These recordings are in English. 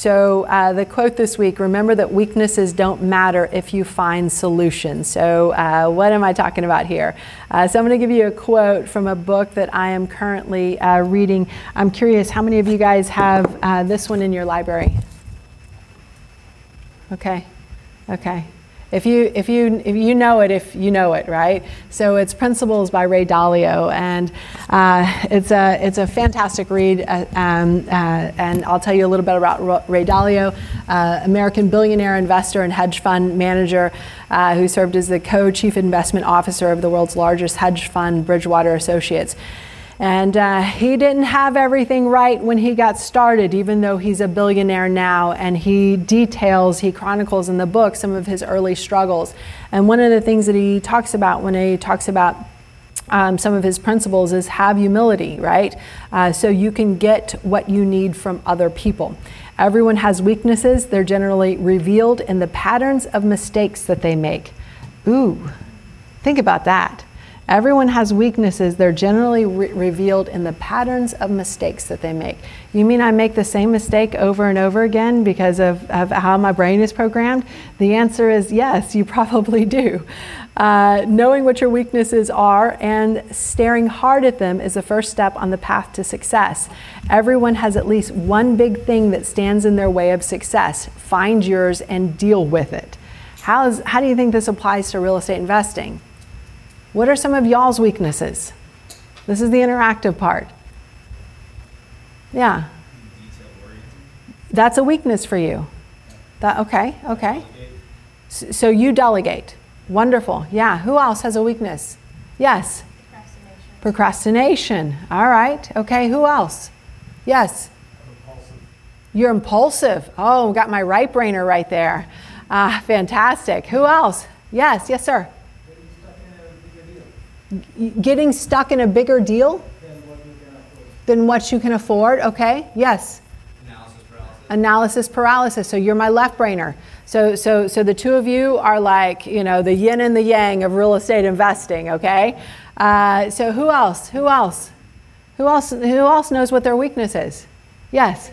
So, uh, the quote this week remember that weaknesses don't matter if you find solutions. So, uh, what am I talking about here? Uh, so, I'm going to give you a quote from a book that I am currently uh, reading. I'm curious, how many of you guys have uh, this one in your library? Okay, okay. If you, if, you, if you know it, if you know it, right? So it's Principles by Ray Dalio, and uh, it's, a, it's a fantastic read. Uh, um, uh, and I'll tell you a little bit about Ray Dalio, uh, American billionaire investor and hedge fund manager uh, who served as the co chief investment officer of the world's largest hedge fund, Bridgewater Associates. And uh, he didn't have everything right when he got started, even though he's a billionaire now. And he details, he chronicles in the book some of his early struggles. And one of the things that he talks about when he talks about um, some of his principles is have humility, right? Uh, so you can get what you need from other people. Everyone has weaknesses, they're generally revealed in the patterns of mistakes that they make. Ooh, think about that. Everyone has weaknesses. They're generally re- revealed in the patterns of mistakes that they make. You mean I make the same mistake over and over again because of, of how my brain is programmed? The answer is yes, you probably do. Uh, knowing what your weaknesses are and staring hard at them is the first step on the path to success. Everyone has at least one big thing that stands in their way of success. Find yours and deal with it. How, is, how do you think this applies to real estate investing? What are some of y'all's weaknesses? This is the interactive part. Yeah. That's a weakness for you. That, okay, okay. So you delegate. Wonderful. Yeah. Who else has a weakness? Yes. Procrastination. Procrastination. All right. Okay. Who else? Yes. Impulsive. You're impulsive. Oh, got my right brainer right there. Ah, fantastic. Who else? Yes. Yes, sir getting stuck in a bigger deal than what you can afford. Okay, yes. Analysis paralysis. Analysis paralysis. So you're my left brainer. So, so, so the two of you are like, you know, the yin and the yang of real estate investing. Okay. Uh, so who else? Who else? Who else? Who else knows what their weakness is? Yes.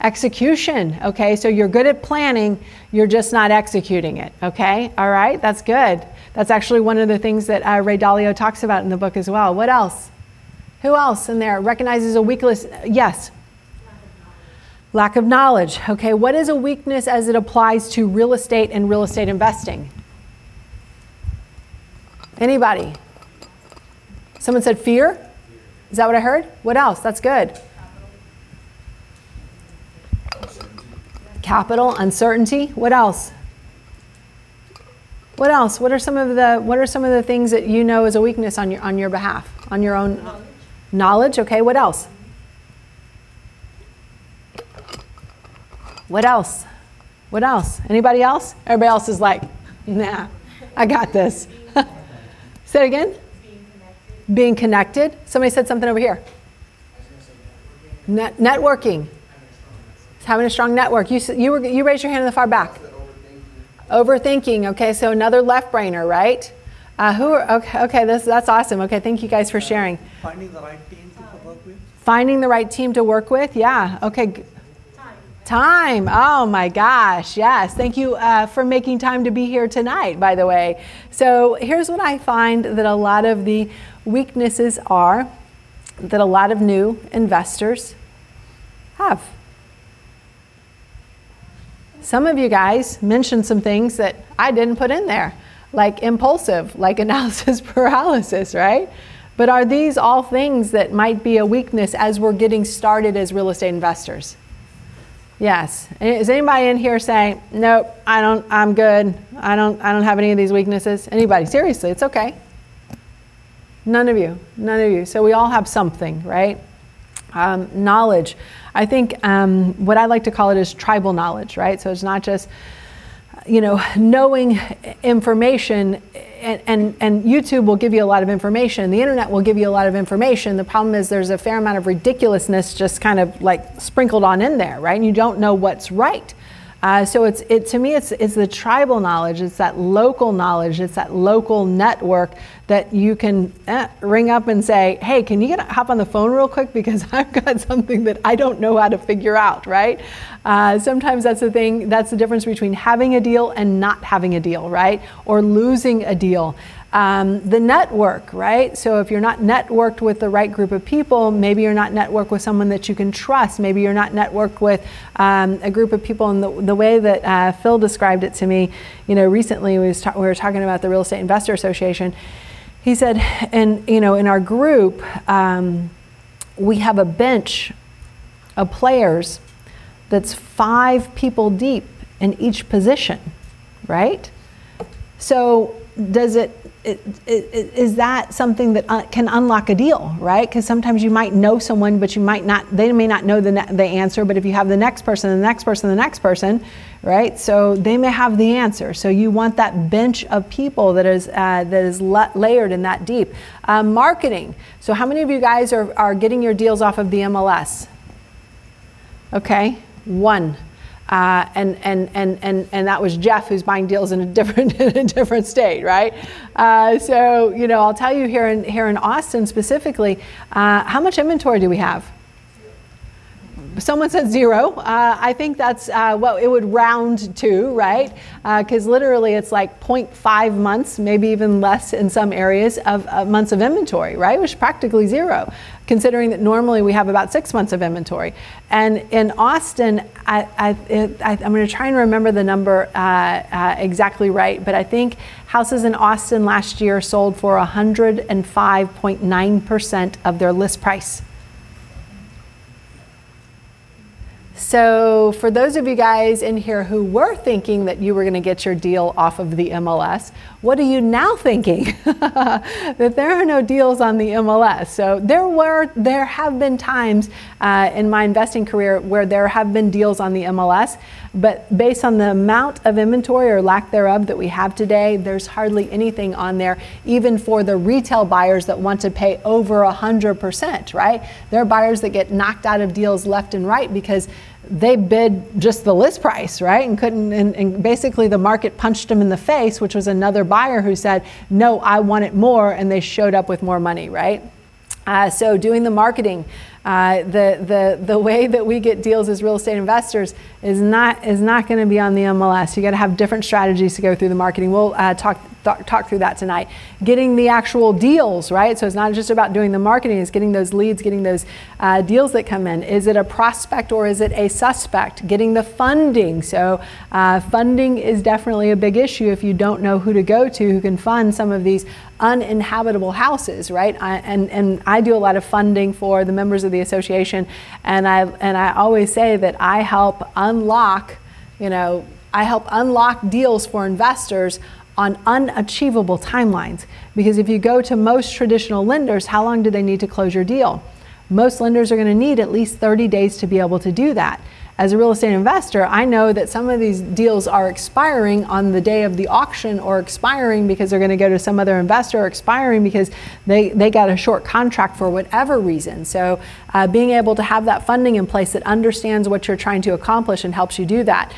Execution. Okay. So you're good at planning. You're just not executing it. Okay. All right. That's good. That's actually one of the things that uh, Ray Dalio talks about in the book as well. What else? Who else in there recognizes a weakness? Yes. Lack of knowledge. Okay, what is a weakness as it applies to real estate and real estate investing? Anybody? Someone said fear? Is that what I heard? What else? That's good. Capital, uncertainty. What else? What else? What are some of the What are some of the things that you know is a weakness on your on your behalf, on your own knowledge? knowledge okay. What else? What else? What else? Anybody else? Everybody else is like, nah, I got this. Say it again. Being connected. Being connected. Somebody said something over here. Net- networking. Having a strong network. You, you, were, you raised your hand in the far back. Overthinking. Okay, so another left brainer, right? Uh, who are, okay, okay this, that's awesome. Okay, thank you guys for sharing. Finding the right team to work with. Finding the right team to work with, yeah. Okay. Time. Time. Oh my gosh, yes. Thank you uh, for making time to be here tonight, by the way. So, here's what I find that a lot of the weaknesses are that a lot of new investors have. Some of you guys mentioned some things that I didn't put in there, like impulsive, like analysis paralysis, right? But are these all things that might be a weakness as we're getting started as real estate investors? Yes. Is anybody in here saying, "Nope, I don't I'm good. I don't I don't have any of these weaknesses?" Anybody? Seriously, it's okay. None of you. None of you. So we all have something, right? Um, knowledge. I think um, what I like to call it is tribal knowledge, right? So it's not just, you know, knowing information and, and, and YouTube will give you a lot of information. The internet will give you a lot of information. The problem is there's a fair amount of ridiculousness just kind of like sprinkled on in there, right? And you don't know what's right. Uh, so it's it to me it's it's the tribal knowledge, it's that local knowledge, it's that local network that you can eh, ring up and say, hey, can you get hop on the phone real quick because I've got something that I don't know how to figure out, right? Uh, sometimes that's the thing. That's the difference between having a deal and not having a deal, right? Or losing a deal. Um, the network, right? So if you're not networked with the right group of people, maybe you're not networked with someone that you can trust. Maybe you're not networked with um, a group of people. And the, the way that uh, Phil described it to me, you know, recently we, ta- we were talking about the Real Estate Investor Association. He said, and you know, in our group, um, we have a bench of players that's five people deep in each position, right? So does it is that something that uh, can unlock a deal, right? Because sometimes you might know someone, but you might not, they may not know the, the answer, but if you have the next person, the next person, the next person, right? So they may have the answer. So you want that bench of people that is, uh, that is la- layered in that deep. Uh, marketing. So how many of you guys are, are getting your deals off of the MLS? Okay, one. Uh, and, and, and, and, and that was Jeff who's buying deals in a different, in a different state, right? Uh, so, you know, I'll tell you here in, here in Austin specifically, uh, how much inventory do we have? Someone said zero. Uh, I think that's, uh, well, it would round to, right? Because uh, literally it's like 0.5 months, maybe even less in some areas of months of inventory, right? Which is practically zero, considering that normally we have about six months of inventory. And in Austin, I, I, am going to try and remember the number uh, uh, exactly right, but I think houses in Austin last year sold for 105.9% of their list price. So, for those of you guys in here who were thinking that you were going to get your deal off of the MLS, what are you now thinking? that there are no deals on the MLS. So, there were, there have been times uh, in my investing career where there have been deals on the MLS, but based on the amount of inventory or lack thereof that we have today, there's hardly anything on there, even for the retail buyers that want to pay over 100%, right? There are buyers that get knocked out of deals left and right because they bid just the list price, right? And couldn't, and, and, basically the market punched them in the face, which was another buyer who said, no, I want it more, and they showed up with more money, right? Uh, so doing the marketing, uh, the, the, the way that we get deals as real estate investors is not, is not going to be on the MLS. You got to have different strategies to go through the marketing. We'll uh, talk, th- talk through that tonight. Getting the actual deals, right? So it's not just about doing the marketing, it's getting those leads, getting those uh, deals that come in. Is it a prospect or is it a suspect? Getting the funding. So uh, funding is definitely a big issue if you don't know who to go to who can fund some of these uninhabitable houses, right? I, and, and I do a lot of funding for the members of the association, and I, and I always say that I help unlock, you know, I help unlock deals for investors on unachievable timelines. Because if you go to most traditional lenders, how long do they need to close your deal? Most lenders are going to need at least 30 days to be able to do that as a real estate investor, I know that some of these deals are expiring on the day of the auction or expiring because they're going to go to some other investor or expiring because they, they got a short contract for whatever reason. So, uh, being able to have that funding in place that understands what you're trying to accomplish and helps you do that.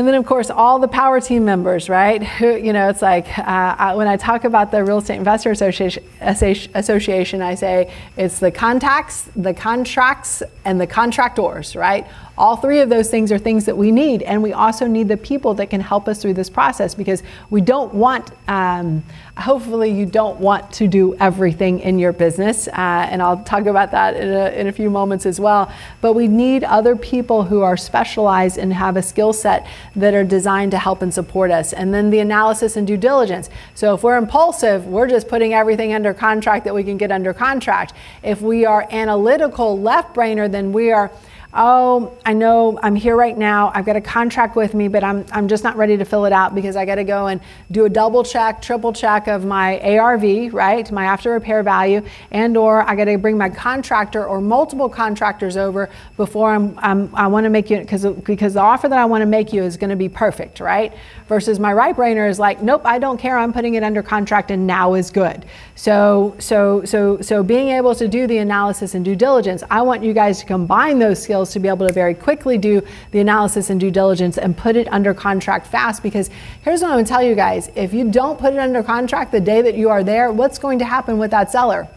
And then, of course, all the power team members, right? Who, you know, it's like uh, when I talk about the Real Estate Investor Association, Association, I say it's the contacts, the contracts, and the contractors, right? All three of those things are things that we need, and we also need the people that can help us through this process because we don't want, um, hopefully, you don't want to do everything in your business, uh, and I'll talk about that in a, in a few moments as well. But we need other people who are specialized and have a skill set that are designed to help and support us. And then the analysis and due diligence. So if we're impulsive, we're just putting everything under contract that we can get under contract. If we are analytical left brainer, then we are oh, I know I'm here right now. I've got a contract with me, but I'm, I'm just not ready to fill it out because I got to go and do a double check, triple check of my ARV, right? My after repair value, and or I got to bring my contractor or multiple contractors over before I'm, I'm I want to make you because because the offer that I want to make you is going to be perfect, right? Versus my right brainer is like, nope, I don't care. I'm putting it under contract and now is good. So so so so being able to do the analysis and due diligence, I want you guys to combine those skills to be able to very quickly do the analysis and due diligence and put it under contract fast. Because here's what I'm gonna tell you guys if you don't put it under contract the day that you are there, what's going to happen with that seller?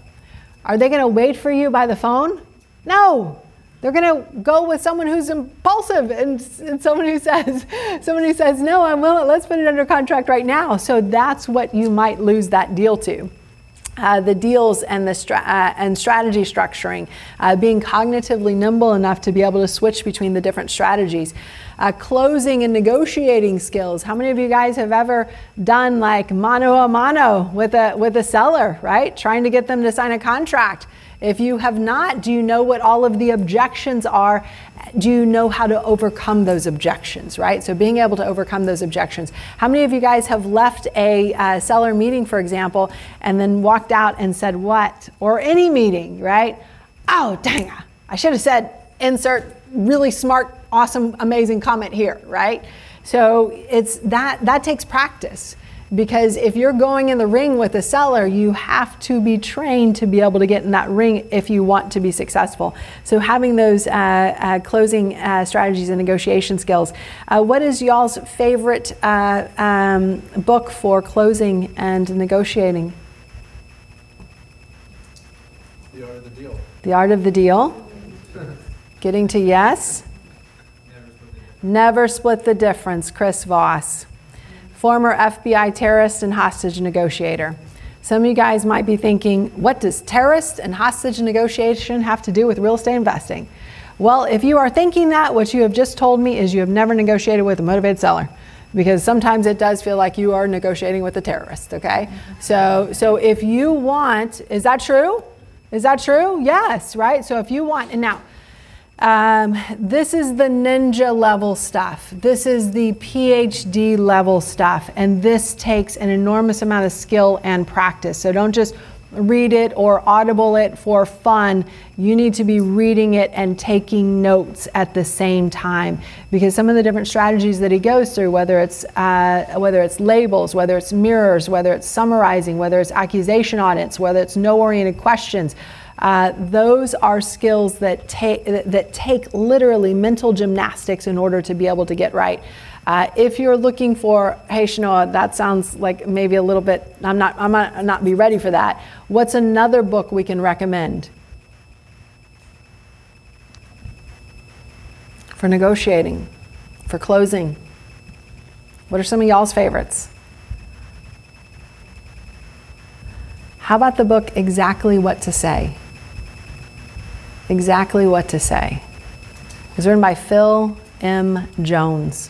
Are they gonna wait for you by the phone? No, they're going to go with someone who's impulsive and, and, someone who says someone who says no i'm willing let's put it under contract right now so that's what you might lose that deal to uh, the deals and the stra- uh, and strategy structuring, uh, being cognitively nimble enough to be able to switch between the different strategies, uh, closing and negotiating skills. How many of you guys have ever done like mano a mano with a with a seller, right? Trying to get them to sign a contract. If you have not, do you know what all of the objections are? Do you know how to overcome those objections, right? So being able to overcome those objections. How many of you guys have left a uh, seller meeting, for example, and then walked out and said what? Or any meeting, right? Oh, dang, I should have said insert really smart, awesome, amazing comment here, right? So it's that that takes practice because if you're going in the ring with a seller, you have to be trained to be able to get in that ring if you want to be successful. So, having those uh, uh, closing uh, strategies and negotiation skills. Uh, what is y'all's favorite uh, um, book for closing and negotiating? The Art of the Deal. The Art of the Deal. Getting to yes. Never split the difference, Chris Voss former FBI terrorist and hostage negotiator. Some of you guys might be thinking, what does terrorist and hostage negotiation have to do with real estate investing? Well, if you are thinking that, what you have just told me is you have never negotiated with a motivated seller because sometimes it does feel like you are negotiating with a terrorist, okay? So so if you want, is that true? Is that true? Yes, right? So if you want and now um, this is the ninja level stuff. This is the PhD level stuff. And this takes an enormous amount of skill and practice. So don't just read it or audible it for fun. You need to be reading it and taking notes at the same time because some of the different strategies that he goes through, whether it's uh, whether it's labels, whether it's mirrors, whether it's summarizing, whether it's accusation audits, whether it's no-oriented questions. Uh, those are skills that take that take literally mental gymnastics in order to be able to get right. Uh, if you're looking for, hey Shanoa, that sounds like maybe a little bit. I'm not. I might not be ready for that. What's another book we can recommend for negotiating, for closing? What are some of y'all's favorites? How about the book Exactly What to Say? Exactly what to say. It's written by Phil M. Jones.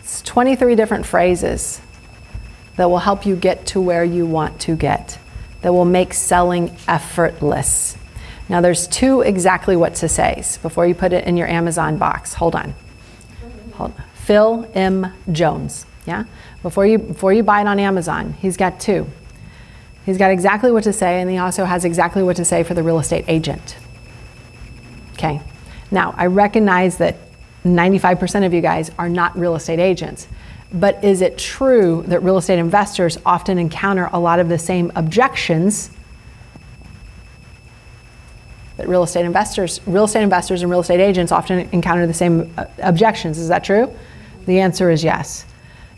It's 23 different phrases that will help you get to where you want to get, that will make selling effortless. Now, there's two exactly what to says before you put it in your Amazon box. Hold on. Hold on. Phil M. Jones. Yeah? Before you, before you buy it on Amazon, he's got two. He's got exactly what to say, and he also has exactly what to say for the real estate agent. Okay. Now, I recognize that 95% of you guys are not real estate agents. But is it true that real estate investors often encounter a lot of the same objections that real estate investors, real estate investors and real estate agents often encounter the same uh, objections? Is that true? The answer is yes.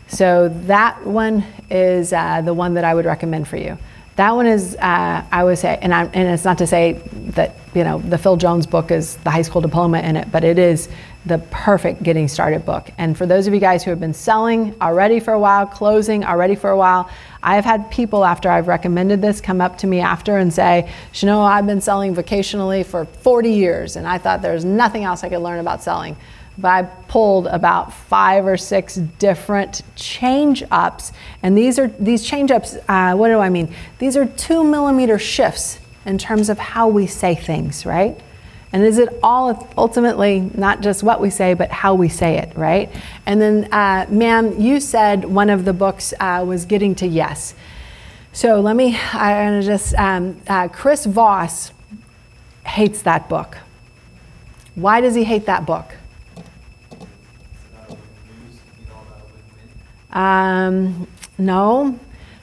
So that one is uh, the one that I would recommend for you. That one is, uh, I would say, and, and it's not to say that, you know, the Phil Jones book is the high school diploma in it, but it is the perfect getting started book. And for those of you guys who have been selling already for a while, closing already for a while, I've had people after I've recommended this come up to me after and say, Shanoa, I've been selling vocationally for 40 years, and I thought there's nothing else I could learn about selling I pulled about five or six different change ups. And these are these change ups, uh, what do I mean? These are two millimeter shifts in terms of how we say things, right? And is it all ultimately not just what we say, but how we say it, right? And then, uh, ma'am, you said one of the books uh, was Getting to Yes. So let me, I'm to just, um, uh, Chris Voss hates that book. Why does he hate that book? Um, no.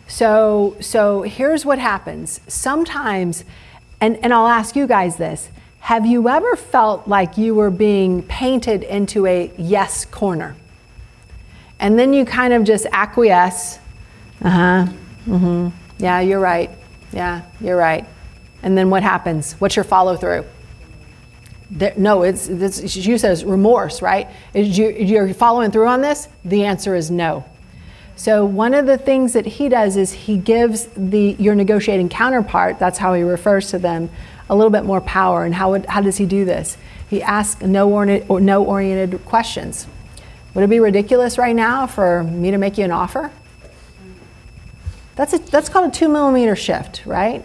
So, so here's what happens. Sometimes, and, and I'll ask you guys this have you ever felt like you were being painted into a yes corner? And then you kind of just acquiesce. Uh huh. Mm hmm. Yeah, you're right. Yeah, you're right. And then what happens? What's your follow through? There, no, it's, it's, you says remorse, right? Is you, you're following through on this? The answer is no. So one of the things that he does is he gives the your negotiating counterpart, that's how he refers to them, a little bit more power. And how, would, how does he do this? He asks no, or, or no oriented questions. Would it be ridiculous right now for me to make you an offer? That's, a, that's called a two millimeter shift, right?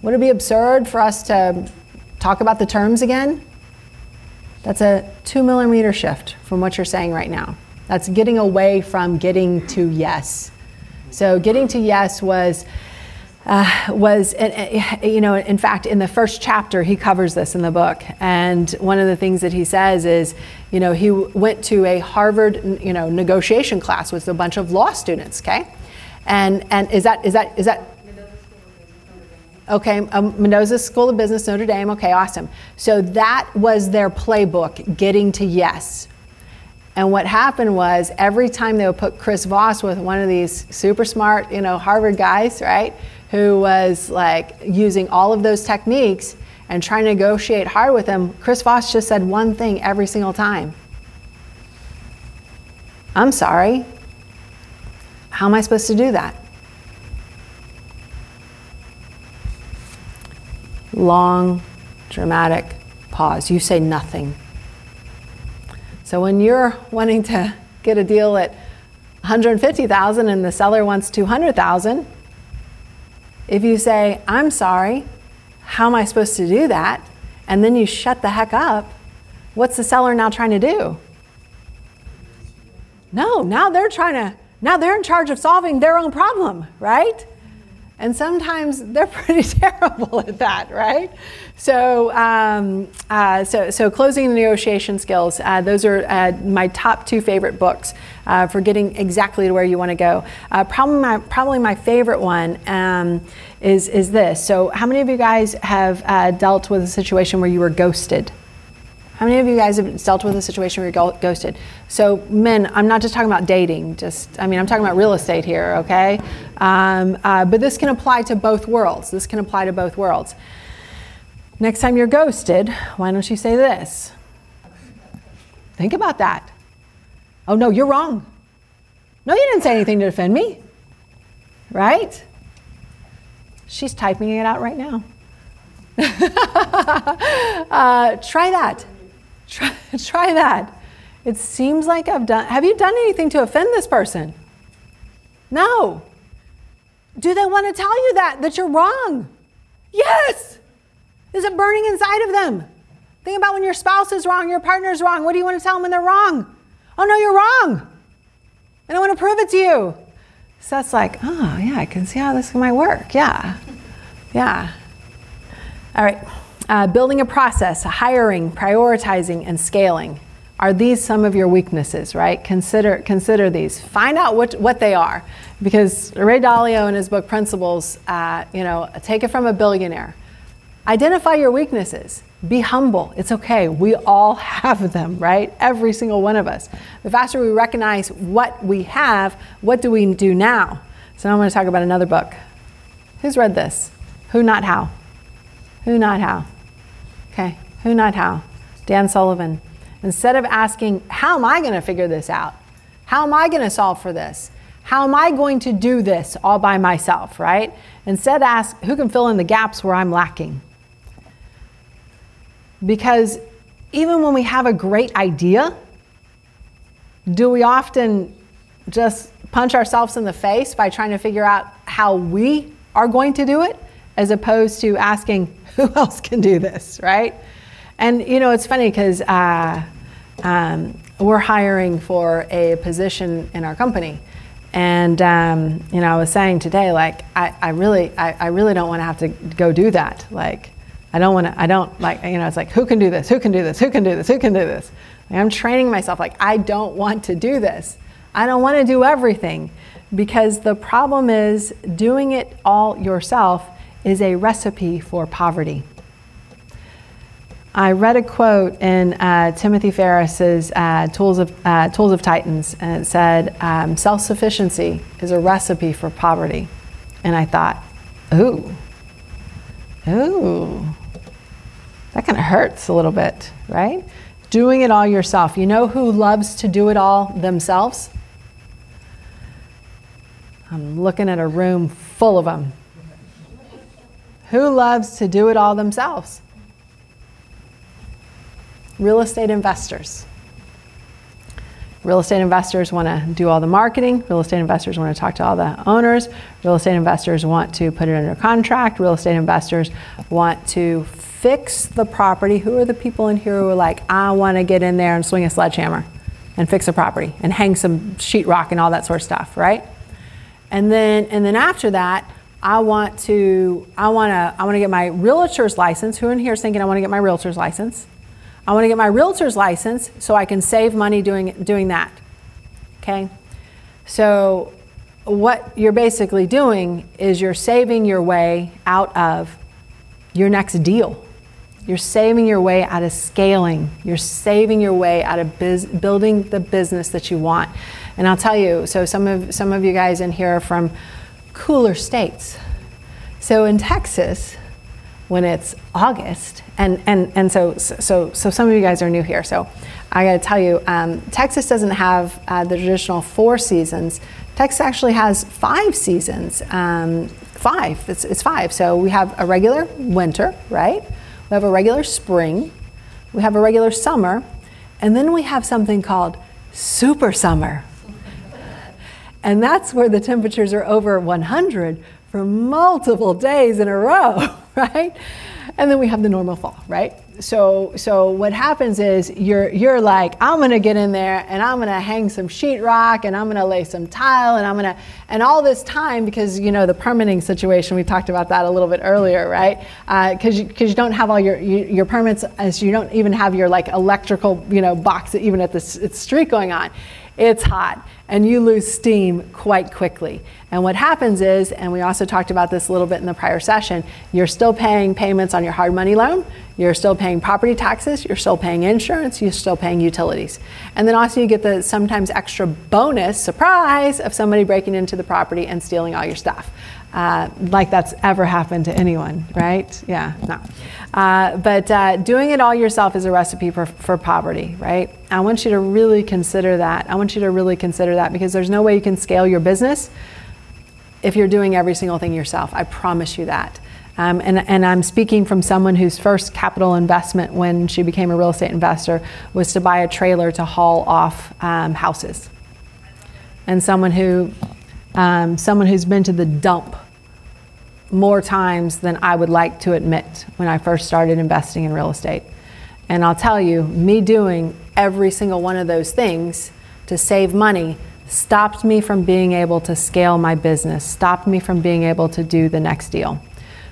Would it be absurd for us to talk about the terms again? That's a two millimeter shift from what you're saying right now. That's getting away from getting to yes. So getting to yes was uh, was, you know, in fact, in the first chapter, he covers this in the book. And one of the things that he says is, you know, he went to a Harvard, you know, negotiation class with a bunch of law students, okay? And, and is that, is that, is that, Okay, um, Mendoza School of Business, Notre Dame. Okay, awesome. So that was their playbook, getting to yes. And what happened was every time they would put Chris Voss with one of these super smart, you know, Harvard guys, right, who was like using all of those techniques and trying to negotiate hard with him, Chris Voss just said one thing every single time I'm sorry. How am I supposed to do that? Long, dramatic pause. You say nothing. So when you're wanting to get a deal at 150,000 and the seller wants 200,000, if you say, I'm sorry, how am I supposed to do that? And then you shut the heck up, what's the seller now trying to do? No, now they're trying to, now they're in charge of solving their own problem, right? And sometimes they're pretty terrible at that, right? So, um, uh, so, so closing and negotiation skills. Uh, those are uh, my top two favorite books uh, for getting exactly to where you want to go. Uh, probably my probably my favorite one um, is is this. So, how many of you guys have uh, dealt with a situation where you were ghosted? How many of you guys have dealt with a situation where you're ghosted? So, men, I'm not just talking about dating. Just, I mean, I'm talking about real estate here, okay? Um, uh, but this can apply to both worlds. This can apply to both worlds. Next time you're ghosted, why don't you say this? Think about that. Oh, no, you're wrong. No, you didn't say anything to defend me. Right? She's typing it out right now. uh, try that. Try, try that. It seems like I've done. Have you done anything to offend this person? No. Do they want to tell you that, that you're wrong? Yes. Is it burning inside of them? Think about when your spouse is wrong, your partner's wrong. What do you want to tell them when they're wrong? Oh, no, you're wrong. And I want to prove it to you. So that's like, oh, yeah, I can see how this might work. Yeah. Yeah. All right. Uh, building a process, hiring, prioritizing, and scaling. Are these some of your weaknesses, right? Consider, consider these. Find out what, what they are. Because Ray Dalio in his book Principles, uh, you know, take it from a billionaire. Identify your weaknesses. Be humble. It's okay. We all have them, right? Every single one of us. The faster we recognize what we have, what do we do now? So now I'm going to talk about another book. Who's read this? Who, not how? Who, not how? Okay, who, not how? Dan Sullivan. Instead of asking, how am I going to figure this out? How am I going to solve for this? How am I going to do this all by myself, right? Instead, ask, who can fill in the gaps where I'm lacking? Because even when we have a great idea, do we often just punch ourselves in the face by trying to figure out how we are going to do it as opposed to asking, who else can do this, right? And you know, it's funny because uh, um, we're hiring for a position in our company. And um, you know, I was saying today, like, I, I really, I, I really don't want to have to go do that. Like, I don't want to, I don't like, you know, it's like, who can do this? Who can do this? Who can do this? Who can do this? Like, I'm training myself, like, I don't want to do this. I don't want to do everything because the problem is doing it all yourself is a recipe for poverty. I read a quote in uh, Timothy Ferriss's uh, Tools, of, uh, Tools of Titans, and it said, um, Self sufficiency is a recipe for poverty. And I thought, ooh, ooh, that kind of hurts a little bit, right? Doing it all yourself. You know who loves to do it all themselves? I'm looking at a room full of them. Who loves to do it all themselves? real estate investors. Real estate investors want to do all the marketing. Real estate investors want to talk to all the owners. Real estate investors want to put it under contract. Real estate investors want to fix the property. Who are the people in here who are like, I want to get in there and swing a sledgehammer and fix a property and hang some sheetrock and all that sort of stuff, right? And then, and then after that, I want to, I want to, I want to get my realtor's license. Who in here is thinking I want to get my realtor's license? I want to get my realtor's license so I can save money doing, doing that. Okay? So, what you're basically doing is you're saving your way out of your next deal. You're saving your way out of scaling. You're saving your way out of biz- building the business that you want. And I'll tell you, so some of some of you guys in here are from cooler states. So in Texas, when it's August. And, and, and so, so, so some of you guys are new here. So I got to tell you, um, Texas doesn't have uh, the traditional four seasons. Texas actually has five seasons. Um, five, it's, it's five. So we have a regular winter, right? We have a regular spring. We have a regular summer. And then we have something called super summer. And that's where the temperatures are over 100 for multiple days in a row, right? And then we have the normal fall, right? So, so what happens is you're you're like, I'm gonna get in there and I'm gonna hang some sheetrock and I'm gonna lay some tile and I'm gonna and all this time because you know the permitting situation we talked about that a little bit earlier, right? Because uh, because you, you, don't have all your your permits as you don't even have your like electrical you know box even at the street going on it's hot and you lose steam quite quickly. And what happens is, and we also talked about this a little bit in the prior session, you're still paying payments on your hard money loan, you're still paying property taxes, you're still paying insurance, you're still paying utilities. And then also you get the sometimes extra bonus surprise of somebody breaking into the property and stealing all your stuff. Uh, like that's ever happened to anyone, right? Yeah, no. Uh, but uh, doing it all yourself is a recipe for, for poverty, right? I want you to really consider that. I want you to really consider that because there's no way you can scale your business if you're doing every single thing yourself. I promise you that. Um, and, and I'm speaking from someone whose first capital investment when she became a real estate investor was to buy a trailer to haul off um, houses. And someone who um, someone who's been to the dump more times than I would like to admit when I first started investing in real estate. And I'll tell you, me doing every single one of those things to save money stopped me from being able to scale my business, stopped me from being able to do the next deal.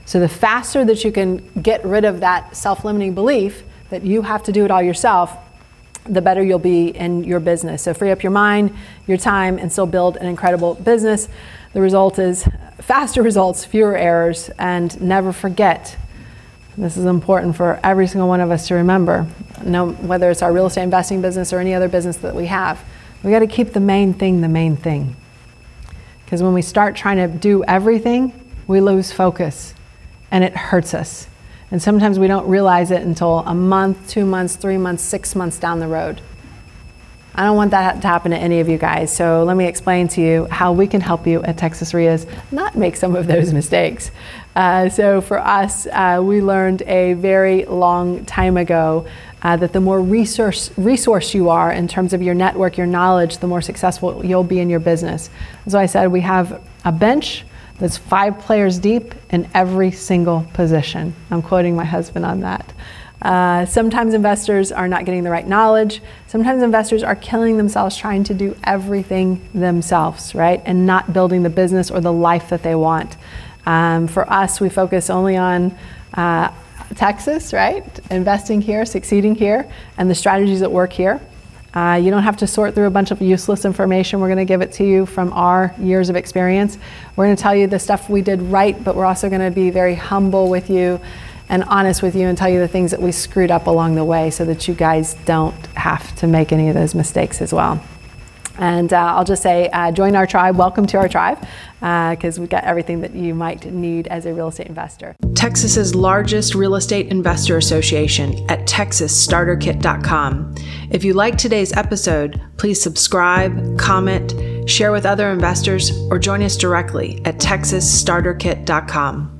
So the faster that you can get rid of that self limiting belief that you have to do it all yourself, the better you'll be in your business. So free up your mind, your time, and still build an incredible business. The result is faster results, fewer errors, and never forget. This is important for every single one of us to remember. No, whether it's our real estate investing business or any other business that we have, we got to keep the main thing the main thing. Because when we start trying to do everything, we lose focus and it hurts us. And sometimes we don't realize it until a month, two months, three months, six months down the road. I don't want that to happen to any of you guys. So let me explain to you how we can help you at Texas REIAs not make some of those mistakes. Uh, so for us, uh, we learned a very long time ago uh, that the more resource resource you are in terms of your network, your knowledge, the more successful you'll be in your business. So I said we have a bench that's five players deep in every single position. I'm quoting my husband on that. Uh, sometimes investors are not getting the right knowledge. Sometimes investors are killing themselves trying to do everything themselves, right? And not building the business or the life that they want. Um, for us, we focus only on uh, Texas, right? Investing here, succeeding here, and the strategies that work here. Uh, you don't have to sort through a bunch of useless information. We're going to give it to you from our years of experience. We're going to tell you the stuff we did right, but we're also going to be very humble with you and honest with you and tell you the things that we screwed up along the way so that you guys don't have to make any of those mistakes as well. And uh, I'll just say, uh, join our tribe. Welcome to our tribe, because uh, we've got everything that you might need as a real estate investor. Texas's largest real estate investor association at texasstarterkit.com. If you like today's episode, please subscribe, comment, share with other investors, or join us directly at texasstarterkit.com.